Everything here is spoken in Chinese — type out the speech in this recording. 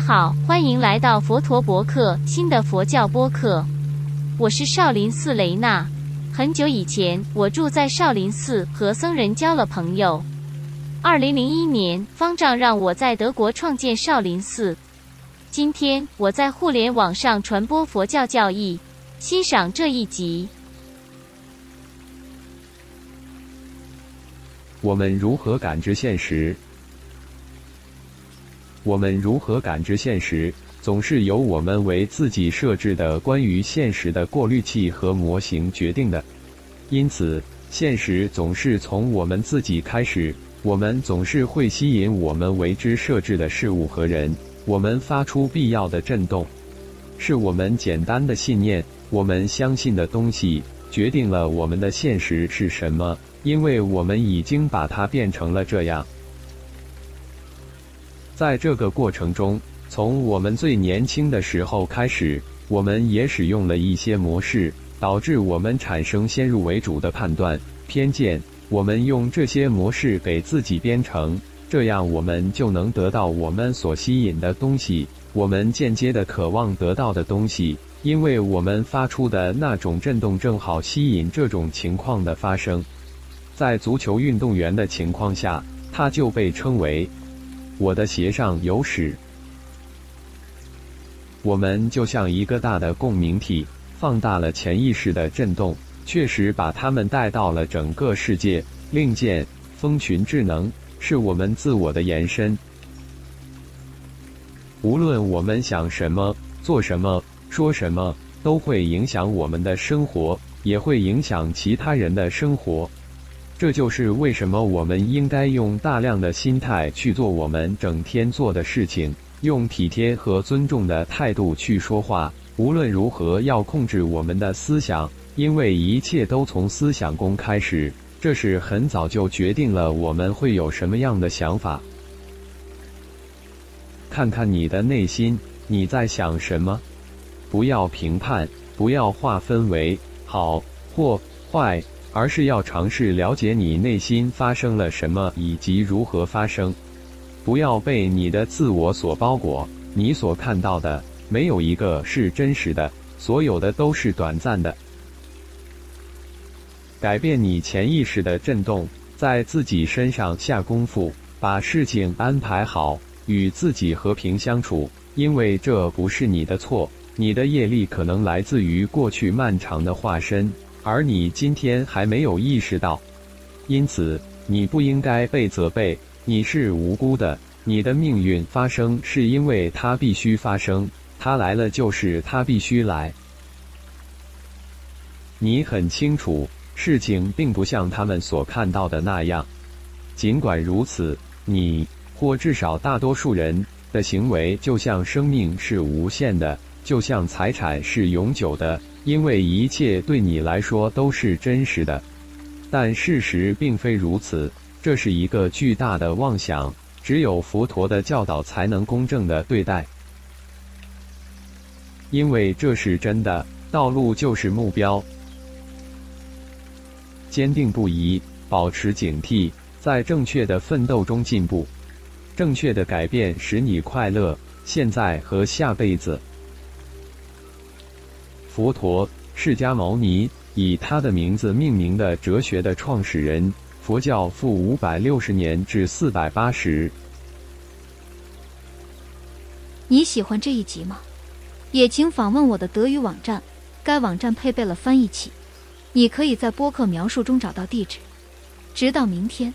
好，欢迎来到佛陀博客新的佛教播客。我是少林寺雷娜。很久以前，我住在少林寺，和僧人交了朋友。二零零一年，方丈让我在德国创建少林寺。今天，我在互联网上传播佛教教义。欣赏这一集。我们如何感知现实？我们如何感知现实，总是由我们为自己设置的关于现实的过滤器和模型决定的。因此，现实总是从我们自己开始。我们总是会吸引我们为之设置的事物和人。我们发出必要的震动，是我们简单的信念。我们相信的东西决定了我们的现实是什么，因为我们已经把它变成了这样。在这个过程中，从我们最年轻的时候开始，我们也使用了一些模式，导致我们产生先入为主的判断偏见。我们用这些模式给自己编程，这样我们就能得到我们所吸引的东西，我们间接的渴望得到的东西，因为我们发出的那种震动正好吸引这种情况的发生。在足球运动员的情况下，它就被称为。我的鞋上有屎。我们就像一个大的共鸣体，放大了潜意识的震动，确实把他们带到了整个世界。另见蜂群智能是我们自我的延伸。无论我们想什么、做什么、说什么，都会影响我们的生活，也会影响其他人的生活。这就是为什么我们应该用大量的心态去做我们整天做的事情，用体贴和尊重的态度去说话。无论如何，要控制我们的思想，因为一切都从思想功开始。这是很早就决定了我们会有什么样的想法。看看你的内心，你在想什么？不要评判，不要划分为好或坏。而是要尝试了解你内心发生了什么以及如何发生，不要被你的自我所包裹。你所看到的没有一个是真实的，所有的都是短暂的。改变你潜意识的震动，在自己身上下功夫，把事情安排好，与自己和平相处。因为这不是你的错，你的业力可能来自于过去漫长的化身。而你今天还没有意识到，因此你不应该被责备。你是无辜的，你的命运发生是因为它必须发生，它来了就是它必须来。你很清楚，事情并不像他们所看到的那样。尽管如此，你或至少大多数人的行为，就像生命是无限的，就像财产是永久的。因为一切对你来说都是真实的，但事实并非如此。这是一个巨大的妄想，只有佛陀的教导才能公正的对待。因为这是真的，道路就是目标。坚定不移，保持警惕，在正确的奋斗中进步。正确的改变使你快乐，现在和下辈子。佛陀释迦牟尼以他的名字命名的哲学的创始人佛教负五百六十年至四百八十。你喜欢这一集吗？也请访问我的德语网站该网站配备了翻译器你可以在播客描述中找到地址。直到明天。